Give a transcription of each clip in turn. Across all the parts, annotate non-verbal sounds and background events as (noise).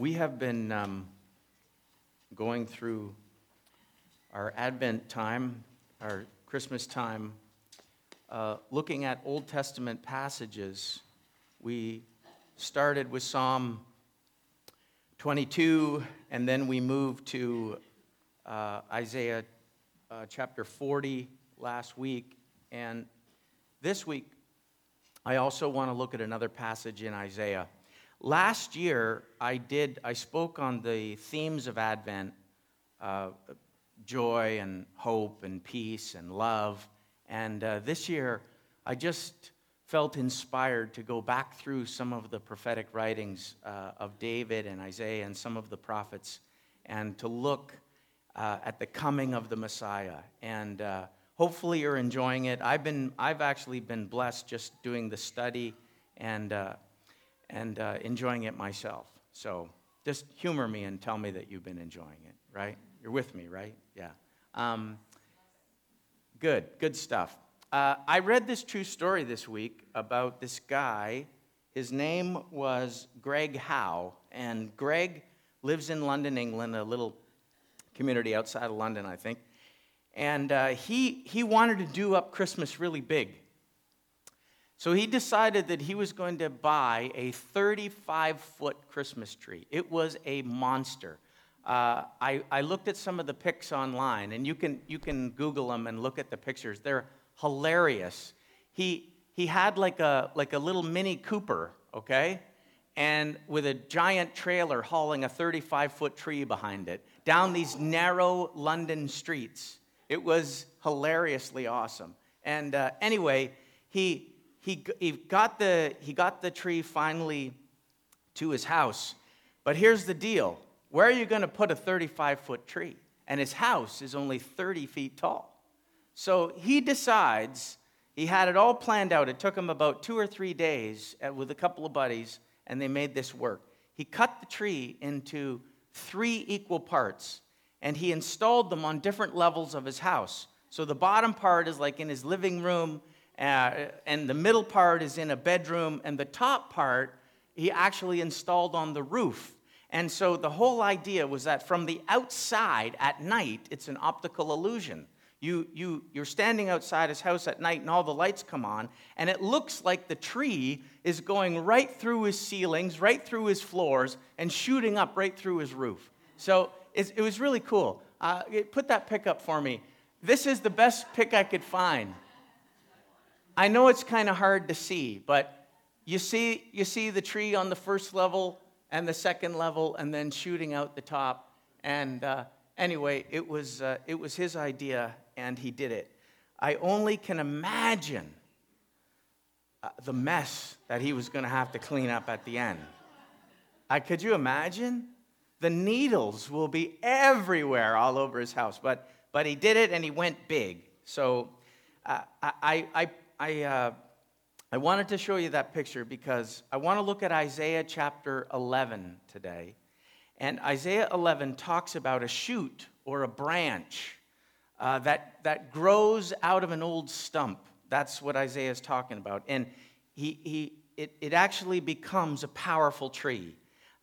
we have been um, going through our Advent time, our Christmas time, uh, looking at Old Testament passages. We started with Psalm 22, and then we moved to uh, Isaiah uh, chapter 40 last week. And this week, I also want to look at another passage in Isaiah. Last year, I did, I spoke on the themes of Advent uh, joy and hope and peace and love. And uh, this year, I just felt inspired to go back through some of the prophetic writings uh, of David and Isaiah and some of the prophets and to look uh, at the coming of the Messiah. And uh, hopefully, you're enjoying it. I've, been, I've actually been blessed just doing the study and uh, and uh, enjoying it myself. So just humor me and tell me that you've been enjoying it, right? You're with me, right? Yeah. Um, good, good stuff. Uh, I read this true story this week about this guy. His name was Greg Howe, and Greg lives in London, England, a little community outside of London, I think. And uh, he, he wanted to do up Christmas really big. So he decided that he was going to buy a 35 foot Christmas tree. It was a monster. Uh, I, I, looked at some of the pics online, and you can, you can Google them and look at the pictures. They're hilarious. He, he had like a, like a little Mini Cooper, okay? And with a giant trailer hauling a 35 foot tree behind it down these narrow London streets. It was hilariously awesome. And uh, anyway, he, he, he, got the, he got the tree finally to his house. But here's the deal where are you going to put a 35 foot tree? And his house is only 30 feet tall. So he decides, he had it all planned out. It took him about two or three days uh, with a couple of buddies, and they made this work. He cut the tree into three equal parts, and he installed them on different levels of his house. So the bottom part is like in his living room, uh, and the middle part is in a bedroom, and the top part he actually installed on the roof. And so the whole idea was that from the outside at night, it's an optical illusion. You, you, you're standing outside his house at night and all the lights come on, and it looks like the tree is going right through his ceilings, right through his floors, and shooting up right through his roof. So it, it was really cool. Uh, put that pic up for me. This is the best pic I could find. I know it's kind of hard to see, but you see, you see the tree on the first level and the second level, and then shooting out the top. And uh, anyway, it was, uh, it was his idea, and he did it. I only can imagine uh, the mess that he was going to have to clean up at the end. I, could you imagine? The needles will be everywhere all over his house. But, but he did it and he went big. So uh, I, I, I, uh, I wanted to show you that picture because I want to look at Isaiah chapter 11 today. And Isaiah 11 talks about a shoot or a branch uh, that, that grows out of an old stump. That's what Isaiah is talking about. And he, he, it, it actually becomes a powerful tree.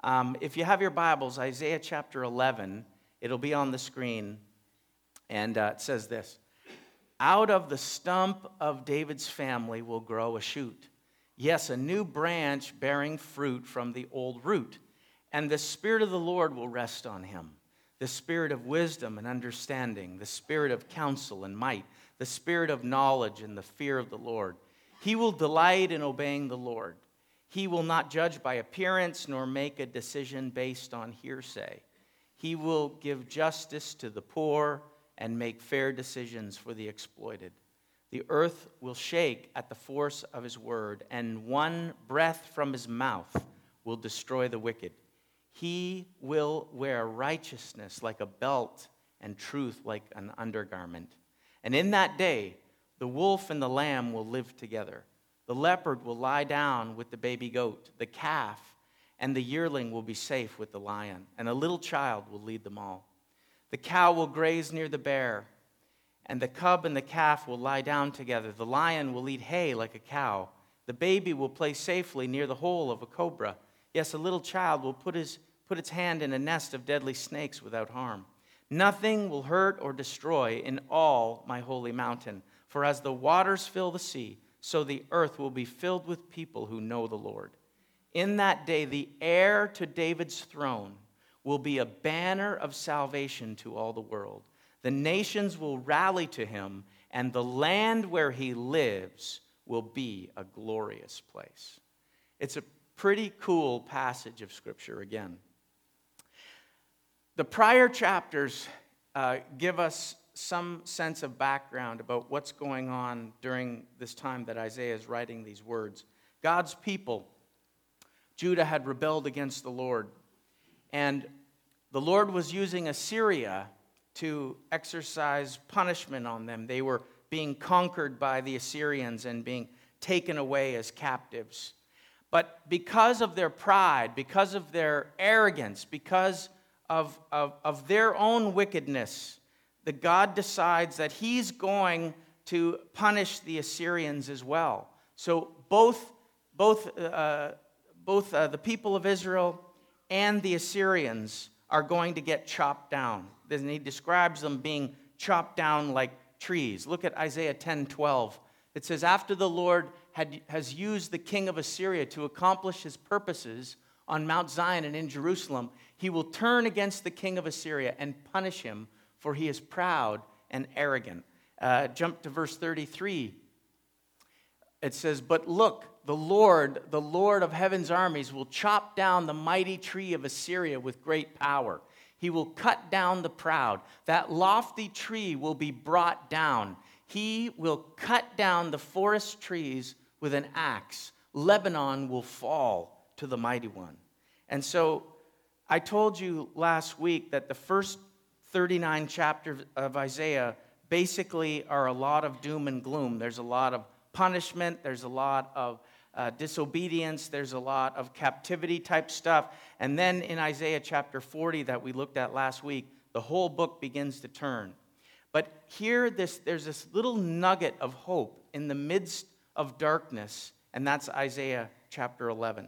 Um, if you have your Bibles, Isaiah chapter 11, it'll be on the screen. And uh, it says this out of the stump of David's family will grow a shoot. Yes, a new branch bearing fruit from the old root. And the Spirit of the Lord will rest on him the Spirit of wisdom and understanding, the Spirit of counsel and might, the Spirit of knowledge and the fear of the Lord. He will delight in obeying the Lord. He will not judge by appearance nor make a decision based on hearsay. He will give justice to the poor and make fair decisions for the exploited. The earth will shake at the force of his word, and one breath from his mouth will destroy the wicked. He will wear righteousness like a belt and truth like an undergarment. And in that day, the wolf and the lamb will live together. The leopard will lie down with the baby goat, the calf and the yearling will be safe with the lion, and a little child will lead them all. The cow will graze near the bear, and the cub and the calf will lie down together. The lion will eat hay like a cow. The baby will play safely near the hole of a cobra. Yes, a little child will put his put its hand in a nest of deadly snakes without harm. Nothing will hurt or destroy in all my holy mountain. For as the waters fill the sea, so the earth will be filled with people who know the Lord. In that day, the heir to David's throne will be a banner of salvation to all the world. The nations will rally to him, and the land where he lives will be a glorious place. It's a pretty cool passage of Scripture again. The prior chapters uh, give us some sense of background about what's going on during this time that Isaiah is writing these words. God's people, Judah, had rebelled against the Lord, and the Lord was using Assyria to exercise punishment on them. They were being conquered by the Assyrians and being taken away as captives. But because of their pride, because of their arrogance, because of, of, of their own wickedness that God decides that he's going to punish the Assyrians as well. So both, both, uh, both uh, the people of Israel and the Assyrians are going to get chopped down. And he describes them being chopped down like trees. Look at Isaiah 10 12. It says, After the Lord had, has used the king of Assyria to accomplish his purposes on Mount Zion and in Jerusalem, he will turn against the king of Assyria and punish him, for he is proud and arrogant. Uh, jump to verse 33. It says, But look, the Lord, the Lord of heaven's armies, will chop down the mighty tree of Assyria with great power. He will cut down the proud. That lofty tree will be brought down. He will cut down the forest trees with an axe. Lebanon will fall to the mighty one. And so I told you last week that the first 39 chapters of Isaiah basically are a lot of doom and gloom. There's a lot of punishment, there's a lot of uh, disobedience, there's a lot of captivity type stuff. And then in Isaiah chapter 40 that we looked at last week, the whole book begins to turn. But here, this, there's this little nugget of hope in the midst of darkness, and that's Isaiah chapter 11.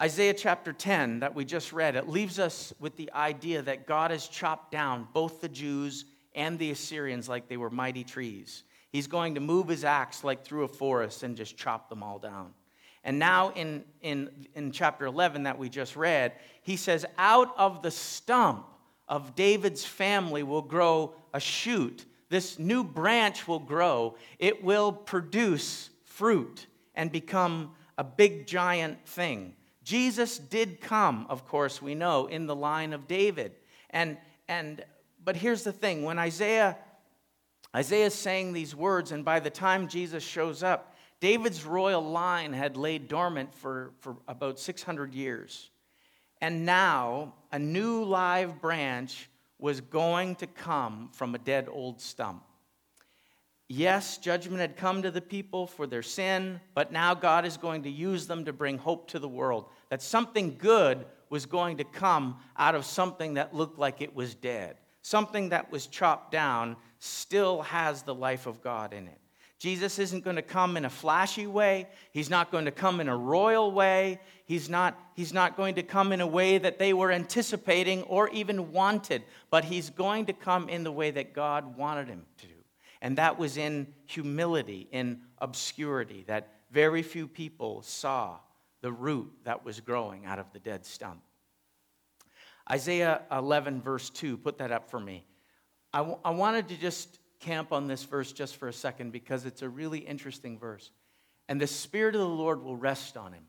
Isaiah chapter 10 that we just read, it leaves us with the idea that God has chopped down both the Jews and the Assyrians like they were mighty trees. He's going to move his axe like through a forest and just chop them all down. And now in, in, in chapter 11 that we just read, he says, Out of the stump of David's family will grow a shoot. This new branch will grow. It will produce fruit and become a big giant thing. Jesus did come, of course, we know, in the line of David. And, and, but here's the thing when Isaiah, Isaiah's saying these words, and by the time Jesus shows up, David's royal line had laid dormant for, for about 600 years. And now a new live branch was going to come from a dead old stump. Yes, judgment had come to the people for their sin, but now God is going to use them to bring hope to the world. That something good was going to come out of something that looked like it was dead. Something that was chopped down still has the life of God in it. Jesus isn't going to come in a flashy way. He's not going to come in a royal way. He's not, he's not going to come in a way that they were anticipating or even wanted, but he's going to come in the way that God wanted him to. And that was in humility, in obscurity, that very few people saw the root that was growing out of the dead stump. Isaiah 11, verse 2, put that up for me. I, w- I wanted to just camp on this verse just for a second because it's a really interesting verse. And the Spirit of the Lord will rest on him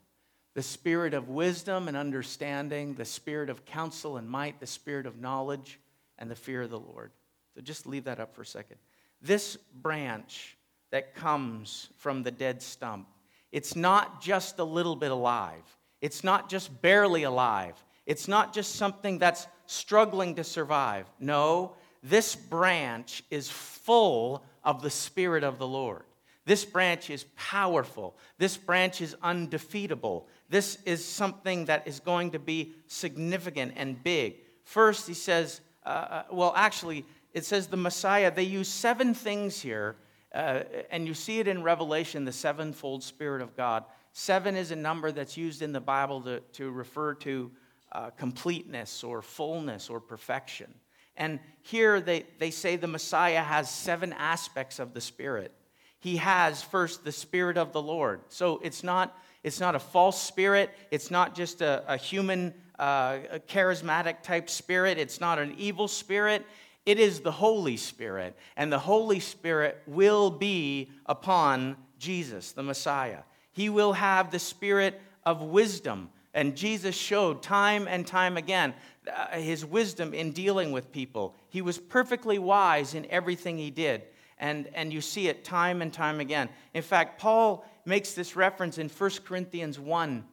the spirit of wisdom and understanding, the spirit of counsel and might, the spirit of knowledge, and the fear of the Lord. So just leave that up for a second. This branch that comes from the dead stump, it's not just a little bit alive. It's not just barely alive. It's not just something that's struggling to survive. No, this branch is full of the Spirit of the Lord. This branch is powerful. This branch is undefeatable. This is something that is going to be significant and big. First, he says, uh, uh well, actually, it says the Messiah, they use seven things here, uh, and you see it in Revelation, the sevenfold Spirit of God. Seven is a number that's used in the Bible to, to refer to uh, completeness or fullness or perfection. And here they, they say the Messiah has seven aspects of the Spirit. He has first the Spirit of the Lord. So it's not, it's not a false spirit, it's not just a, a human, uh, a charismatic type spirit, it's not an evil spirit. It is the Holy Spirit, and the Holy Spirit will be upon Jesus, the Messiah. He will have the spirit of wisdom, and Jesus showed time and time again uh, his wisdom in dealing with people. He was perfectly wise in everything he did. And, and you see it time and time again. In fact, Paul makes this reference in 1 Corinthians 1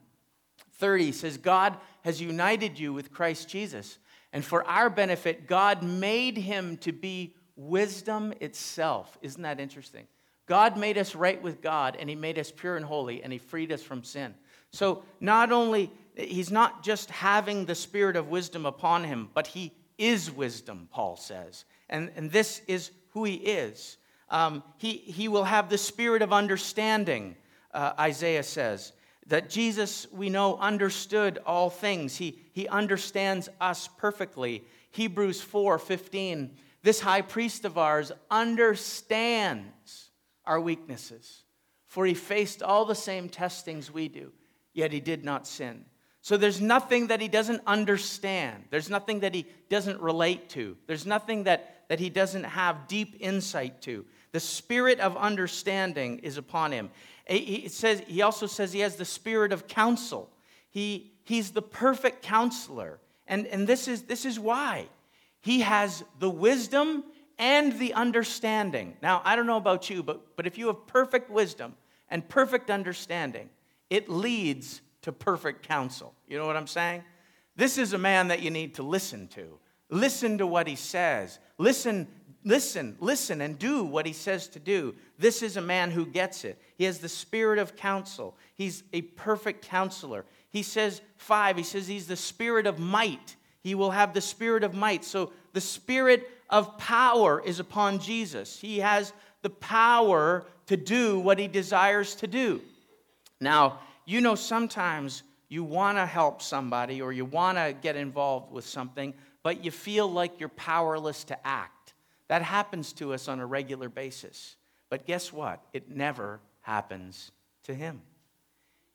30. says, God has united you with Christ Jesus. And for our benefit, God made him to be wisdom itself. Isn't that interesting? God made us right with God, and he made us pure and holy, and he freed us from sin. So, not only, he's not just having the spirit of wisdom upon him, but he is wisdom, Paul says. And, and this is who he is. Um, he, he will have the spirit of understanding, uh, Isaiah says. That Jesus, we know, understood all things. He, he understands us perfectly. Hebrews 4 15. This high priest of ours understands our weaknesses, for he faced all the same testings we do yet he did not sin. So there's nothing that he doesn't understand. There's nothing that he doesn't relate to. There's nothing that, that he doesn't have deep insight to. The spirit of understanding is upon him. He, says, he also says he has the spirit of counsel. He, he's the perfect counselor. And, and this, is, this is why. He has the wisdom and the understanding. Now, I don't know about you, but, but if you have perfect wisdom and perfect understanding, it leads to perfect counsel. You know what I'm saying? This is a man that you need to listen to. Listen to what he says. Listen, listen, listen, and do what he says to do. This is a man who gets it. He has the spirit of counsel. He's a perfect counselor. He says, five, he says he's the spirit of might. He will have the spirit of might. So the spirit of power is upon Jesus. He has the power to do what he desires to do. Now, you know, sometimes you want to help somebody or you want to get involved with something, but you feel like you're powerless to act. That happens to us on a regular basis. But guess what? It never happens to him.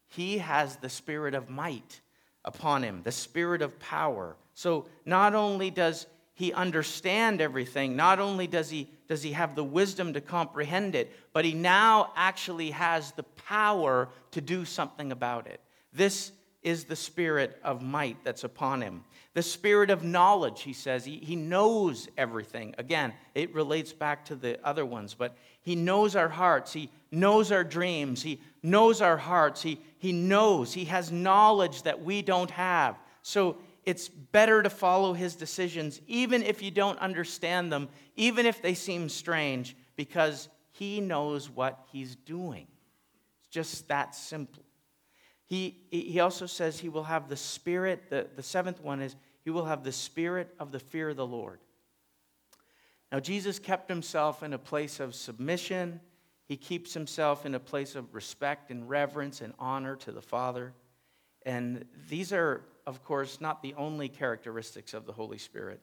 He has the spirit of might upon him, the spirit of power. So not only does he understand everything. Not only does he, does he have the wisdom to comprehend it, but he now actually has the power to do something about it. This is the spirit of might that's upon him. The spirit of knowledge, he says. He, he knows everything. Again, it relates back to the other ones, but he knows our hearts. He knows our dreams. He knows our hearts. He, he knows. He has knowledge that we don't have. So it's better to follow his decisions, even if you don't understand them, even if they seem strange, because he knows what he's doing. It's just that simple. He, he also says he will have the spirit, the, the seventh one is he will have the spirit of the fear of the Lord. Now, Jesus kept himself in a place of submission. He keeps himself in a place of respect and reverence and honor to the Father. And these are of course, not the only characteristics of the Holy Spirit,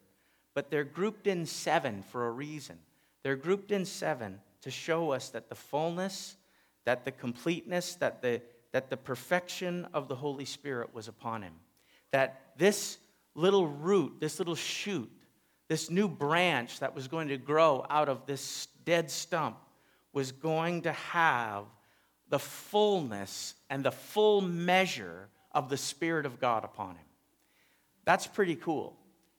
but they're grouped in seven for a reason. They're grouped in seven to show us that the fullness, that the completeness, that the, that the perfection of the Holy Spirit was upon him. That this little root, this little shoot, this new branch that was going to grow out of this dead stump was going to have the fullness and the full measure of the Spirit of God upon him. That's pretty cool.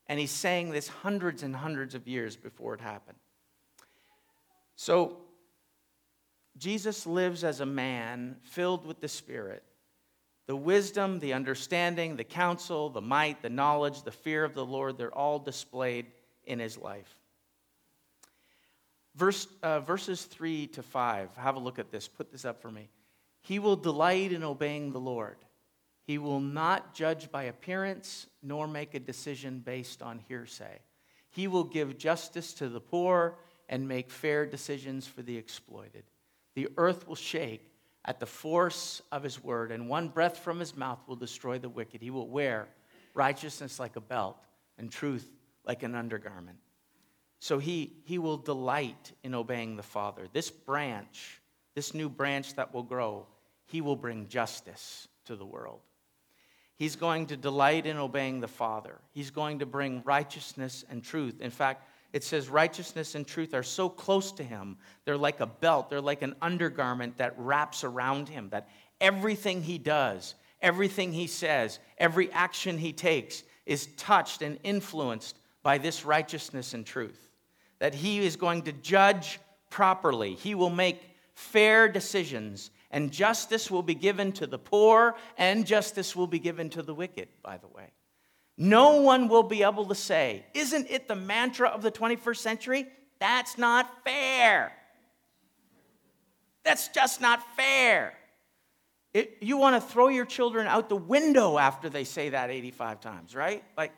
And he's saying this hundreds and hundreds of years before it happened. So, Jesus lives as a man filled with the Spirit. The wisdom, the understanding, the counsel, the might, the knowledge, the fear of the Lord, they're all displayed in his life. Verse, uh, verses 3 to 5, have a look at this. Put this up for me. He will delight in obeying the Lord. He will not judge by appearance, nor make a decision based on hearsay. He will give justice to the poor and make fair decisions for the exploited. The earth will shake at the force of his word, and one breath from his mouth will destroy the wicked. He will wear righteousness like a belt, and truth like an undergarment. So he, he will delight in obeying the Father. This branch, this new branch that will grow, he will bring justice to the world. He's going to delight in obeying the Father. He's going to bring righteousness and truth. In fact, it says righteousness and truth are so close to him. They're like a belt, they're like an undergarment that wraps around him, that everything he does, everything he says, every action he takes is touched and influenced by this righteousness and truth that he is going to judge properly. He will make fair decisions, and justice will be given to the poor, and justice will be given to the wicked, by the way. No one will be able to say, Isn't it the mantra of the 21st century? That's not fair. That's just not fair. It, you want to throw your children out the window after they say that 85 times, right? Like,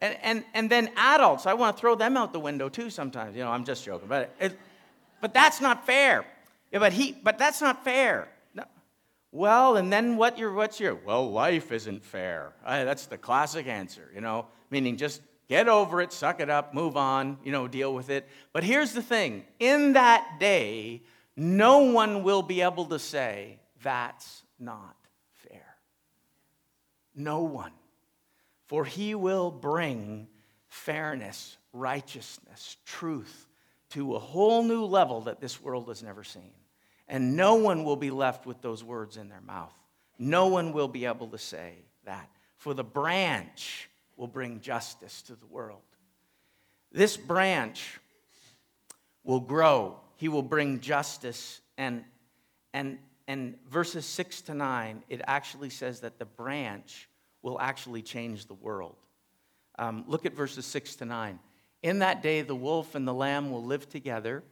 and, and, and then adults, I want to throw them out the window too sometimes. You know, I'm just joking. But, it, but that's not fair. Yeah, but, he, but that's not fair. Well, and then what your, what's your, well, life isn't fair. That's the classic answer, you know, meaning just get over it, suck it up, move on, you know, deal with it. But here's the thing in that day, no one will be able to say, that's not fair. No one for he will bring fairness, righteousness, truth to a whole new level that this world has never seen. And no one will be left with those words in their mouth. No one will be able to say that. For the branch will bring justice to the world. This branch will grow. He will bring justice. And, and, and verses 6 to 9, it actually says that the branch will actually change the world. Um, look at verses 6 to 9. In that day, the wolf and the lamb will live together.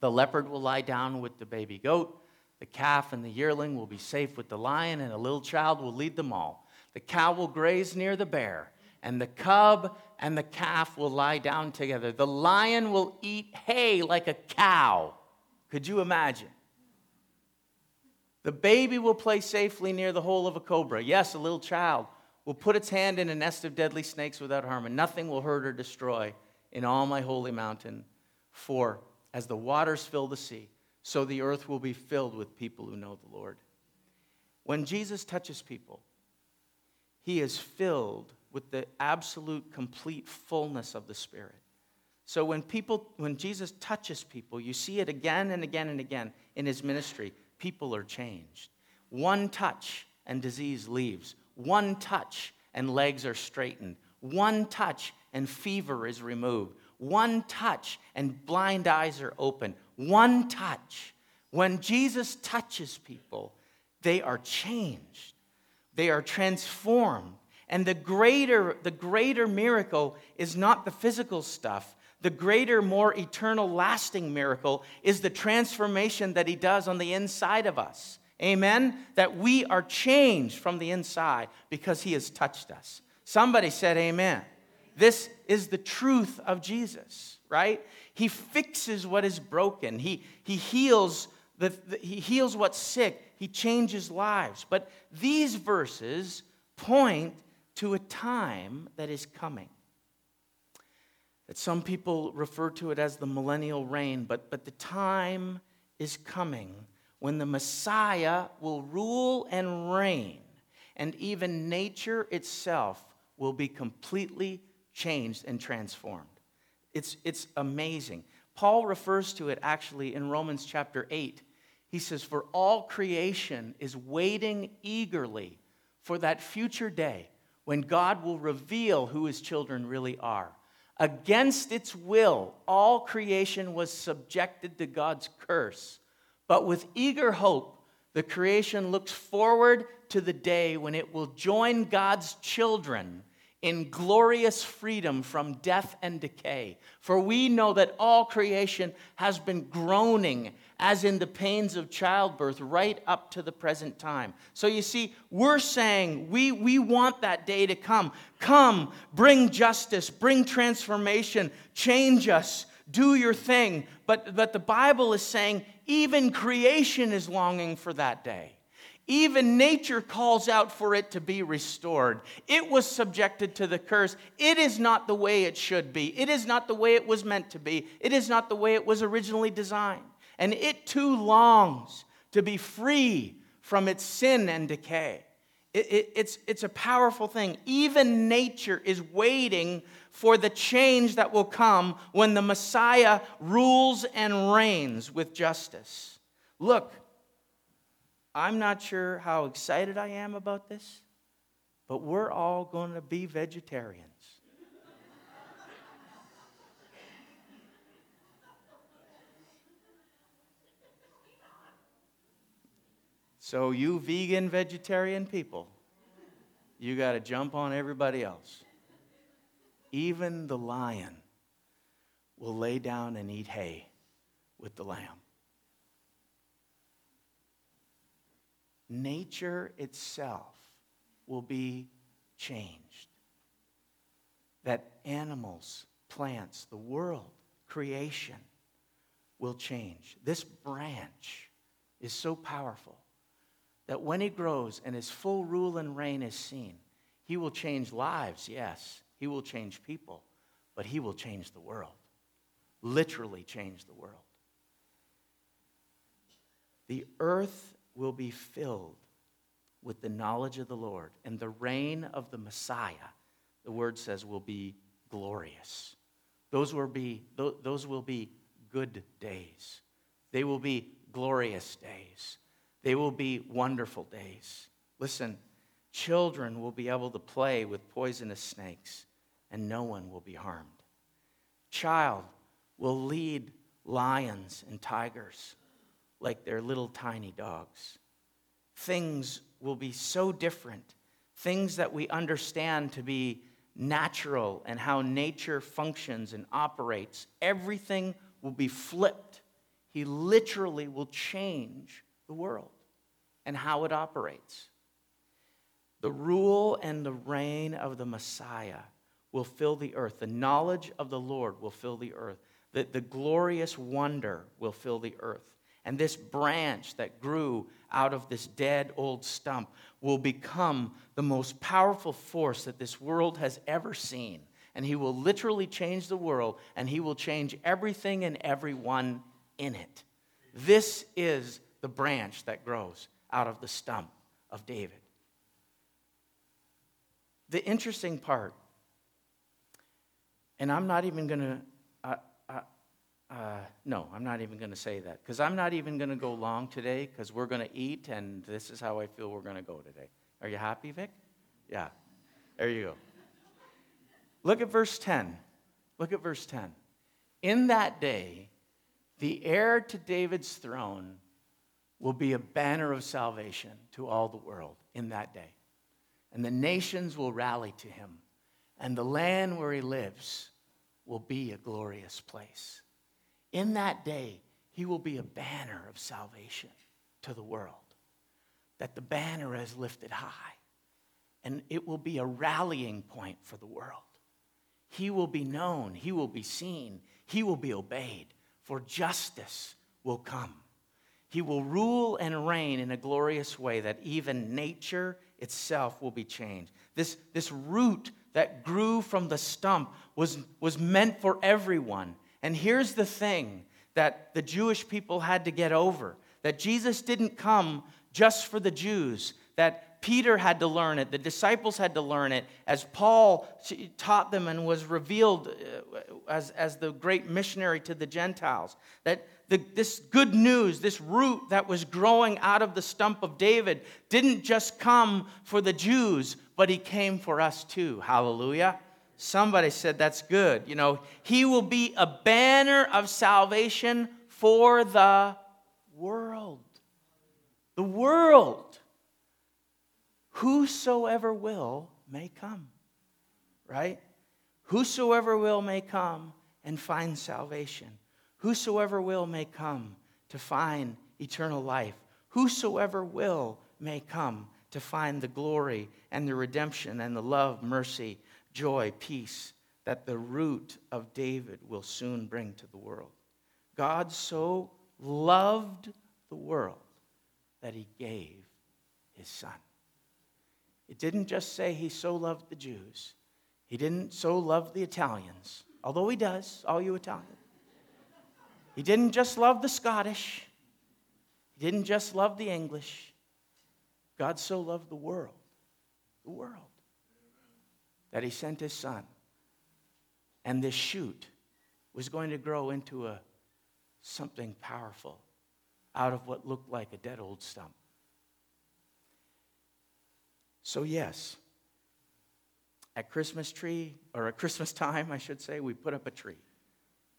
The leopard will lie down with the baby goat. The calf and the yearling will be safe with the lion, and a little child will lead them all. The cow will graze near the bear, and the cub and the calf will lie down together. The lion will eat hay like a cow. Could you imagine? The baby will play safely near the hole of a cobra. Yes, a little child will put its hand in a nest of deadly snakes without harm, and nothing will hurt or destroy in all my holy mountain. For as the waters fill the sea, so the earth will be filled with people who know the Lord. When Jesus touches people, he is filled with the absolute, complete fullness of the Spirit. So when people, when Jesus touches people, you see it again and again and again in his ministry people are changed. One touch and disease leaves. One touch and legs are straightened. One touch and fever is removed. One touch and blind eyes are open. One touch. When Jesus touches people, they are changed. They are transformed. And the greater, the greater miracle is not the physical stuff, the greater, more eternal, lasting miracle is the transformation that He does on the inside of us. Amen? That we are changed from the inside because He has touched us. Somebody said, Amen. This is the truth of Jesus, right? He fixes what is broken, He, he, heals, the, the he heals what's sick, He changes lives. But these verses point to a time that is coming that some people refer to it as the millennial reign, but, but the time is coming when the Messiah will rule and reign, and even nature itself will be completely changed and transformed. It's, it's amazing. Paul refers to it actually in Romans chapter 8. He says, For all creation is waiting eagerly for that future day when God will reveal who his children really are. Against its will, all creation was subjected to God's curse. But with eager hope, the creation looks forward to the day when it will join God's children in glorious freedom from death and decay. For we know that all creation has been groaning as in the pains of childbirth right up to the present time. So you see, we're saying we, we want that day to come. Come, bring justice, bring transformation, change us, do your thing. But, but the Bible is saying even creation is longing for that day. Even nature calls out for it to be restored. It was subjected to the curse. It is not the way it should be. It is not the way it was meant to be. It is not the way it was originally designed. And it too longs to be free from its sin and decay. It, it, it's, it's a powerful thing. Even nature is waiting for the change that will come when the Messiah rules and reigns with justice. Look, I'm not sure how excited I am about this, but we're all going to be vegetarians. So, you vegan, vegetarian people, you got to jump on everybody else. Even the lion will lay down and eat hay with the lamb. Nature itself will be changed. That animals, plants, the world, creation will change. This branch is so powerful that when he grows and his full rule and reign is seen, he will change lives, yes. He will change people, but he will change the world. Literally change the world. The earth will be filled with the knowledge of the Lord, and the reign of the Messiah, the word says, will be glorious. Those will be, those will be good days. They will be glorious days. They will be wonderful days. Listen, children will be able to play with poisonous snakes, and no one will be harmed. Child will lead lions and tigers like they're little tiny dogs. Things will be so different, things that we understand to be natural and how nature functions and operates. Everything will be flipped. He literally will change the world and how it operates. The rule and the reign of the Messiah will fill the earth. The knowledge of the Lord will fill the earth. The, the glorious wonder will fill the earth. And this branch that grew out of this dead old stump will become the most powerful force that this world has ever seen. And he will literally change the world, and he will change everything and everyone in it. This is the branch that grows out of the stump of David. The interesting part, and I'm not even going to, uh, uh, no, I'm not even going to say that because I'm not even going to go long today because we're going to eat, and this is how I feel we're going to go today. Are you happy, Vic? Yeah. There you go. Look at verse 10. Look at verse 10. In that day, the heir to David's throne will be a banner of salvation to all the world in that day. And the nations will rally to him, and the land where he lives will be a glorious place. In that day, he will be a banner of salvation to the world, that the banner is lifted high, and it will be a rallying point for the world. He will be known, he will be seen, he will be obeyed, for justice will come. He will rule and reign in a glorious way that even nature itself will be changed. This, this root that grew from the stump was, was meant for everyone. And here's the thing that the Jewish people had to get over that Jesus didn't come just for the Jews, that Peter had to learn it, the disciples had to learn it, as Paul taught them and was revealed uh, as, as the great missionary to the Gentiles. That, the, this good news, this root that was growing out of the stump of David, didn't just come for the Jews, but he came for us too. Hallelujah. Somebody said that's good. You know, he will be a banner of salvation for the world. The world. Whosoever will may come, right? Whosoever will may come and find salvation. Whosoever will may come to find eternal life. Whosoever will may come to find the glory and the redemption and the love, mercy, joy, peace that the root of David will soon bring to the world. God so loved the world that he gave his son. It didn't just say he so loved the Jews, he didn't so love the Italians, although he does, all you Italians. He didn't just love the Scottish, he didn't just love the English. God so loved the world, the world, that he sent his son. And this shoot was going to grow into a something powerful out of what looked like a dead old stump. So, yes, at Christmas tree, or at Christmas time, I should say, we put up a tree.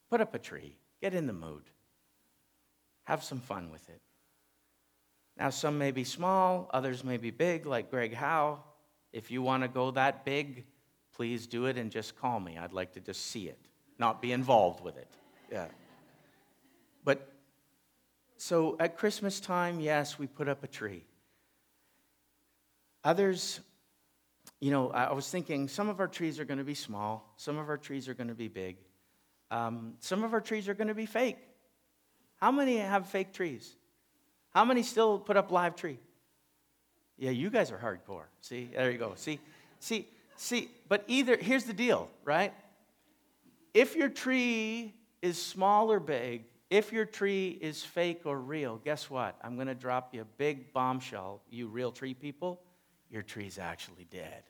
Put up a tree. Get in the mood. Have some fun with it. Now, some may be small, others may be big, like Greg Howe. If you want to go that big, please do it and just call me. I'd like to just see it, not be involved with it. Yeah. But so at Christmas time, yes, we put up a tree. Others, you know, I was thinking some of our trees are going to be small, some of our trees are going to be big, um, some of our trees are going to be fake. How many have fake trees? How many still put up live tree? Yeah, you guys are hardcore. See, there you go. See, see, see, but either, here's the deal, right? If your tree is small or big, if your tree is fake or real, guess what? I'm going to drop you a big bombshell, you real tree people. Your tree's actually dead.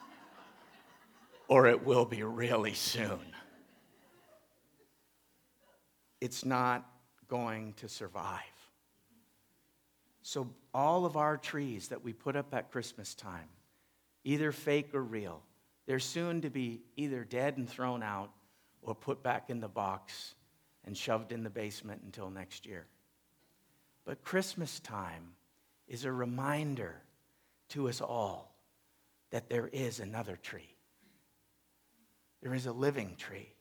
(laughs) or it will be really soon. It's not going to survive. So, all of our trees that we put up at Christmas time, either fake or real, they're soon to be either dead and thrown out or put back in the box and shoved in the basement until next year. But Christmas time is a reminder to us all that there is another tree. There is a living tree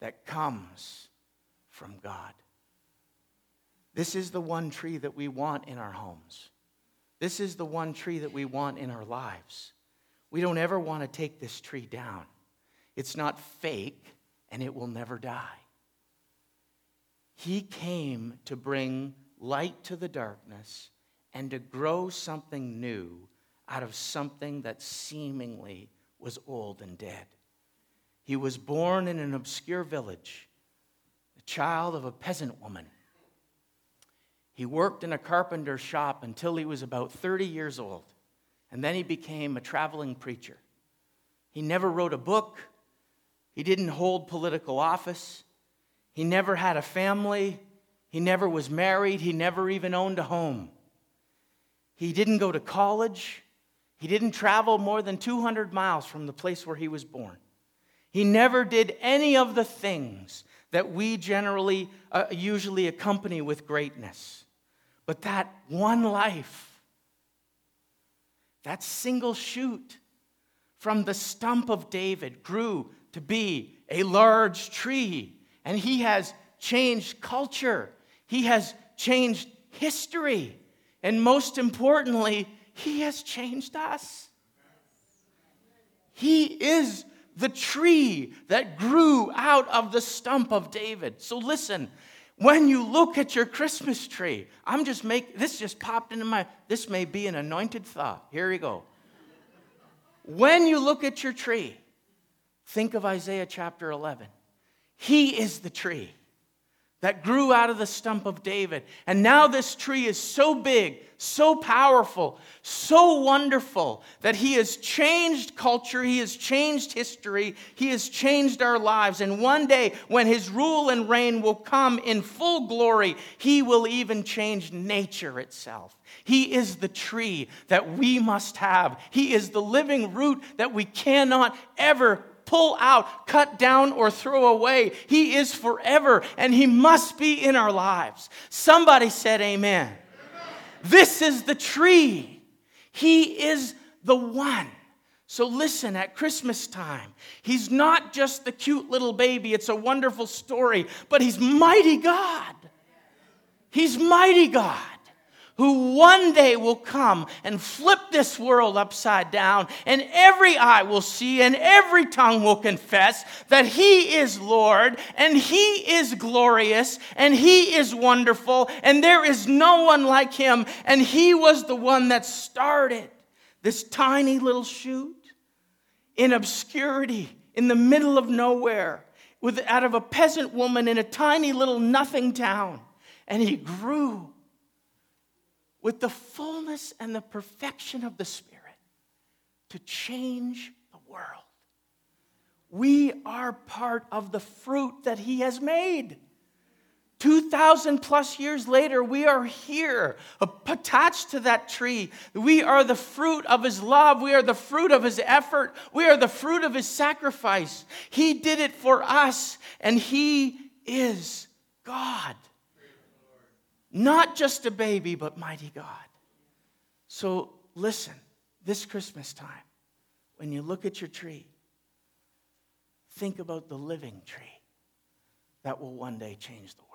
that comes from God. This is the one tree that we want in our homes. This is the one tree that we want in our lives. We don't ever want to take this tree down. It's not fake and it will never die. He came to bring light to the darkness and to grow something new out of something that seemingly was old and dead. He was born in an obscure village, the child of a peasant woman. He worked in a carpenter's shop until he was about 30 years old, and then he became a traveling preacher. He never wrote a book, he didn't hold political office, he never had a family, he never was married, he never even owned a home. He didn't go to college, he didn't travel more than 200 miles from the place where he was born. He never did any of the things that we generally uh, usually accompany with greatness. But that one life, that single shoot from the stump of David grew to be a large tree. And he has changed culture, he has changed history. And most importantly, he has changed us. He is the tree that grew out of the stump of David. So listen, when you look at your Christmas tree, I'm just make this just popped into my this may be an anointed thought. Here we go. When you look at your tree, think of Isaiah chapter 11. He is the tree that grew out of the stump of David. And now this tree is so big, so powerful, so wonderful that he has changed culture, he has changed history, he has changed our lives. And one day, when his rule and reign will come in full glory, he will even change nature itself. He is the tree that we must have. He is the living root that we cannot ever pull out, cut down, or throw away. He is forever and He must be in our lives. Somebody said, Amen. amen. This is the tree, He is the one. So listen, at Christmas time, He's not just the cute little baby, it's a wonderful story, but He's mighty God. He's mighty God who one day will come and flip this world upside down, and every eye will see and every tongue will confess that He is Lord, and He is glorious, and He is wonderful, and there is no one like Him, and He was the one that started this tiny little shoot in obscurity, in the middle of nowhere, with, out of a peasant woman in a tiny little nothing town. And he grew with the fullness and the perfection of the Spirit to change the world. We are part of the fruit that he has made. 2,000 plus years later, we are here, attached to that tree. We are the fruit of his love. We are the fruit of his effort. We are the fruit of his sacrifice. He did it for us, and he is God. Not just a baby, but mighty God. So listen, this Christmas time, when you look at your tree, think about the living tree that will one day change the world.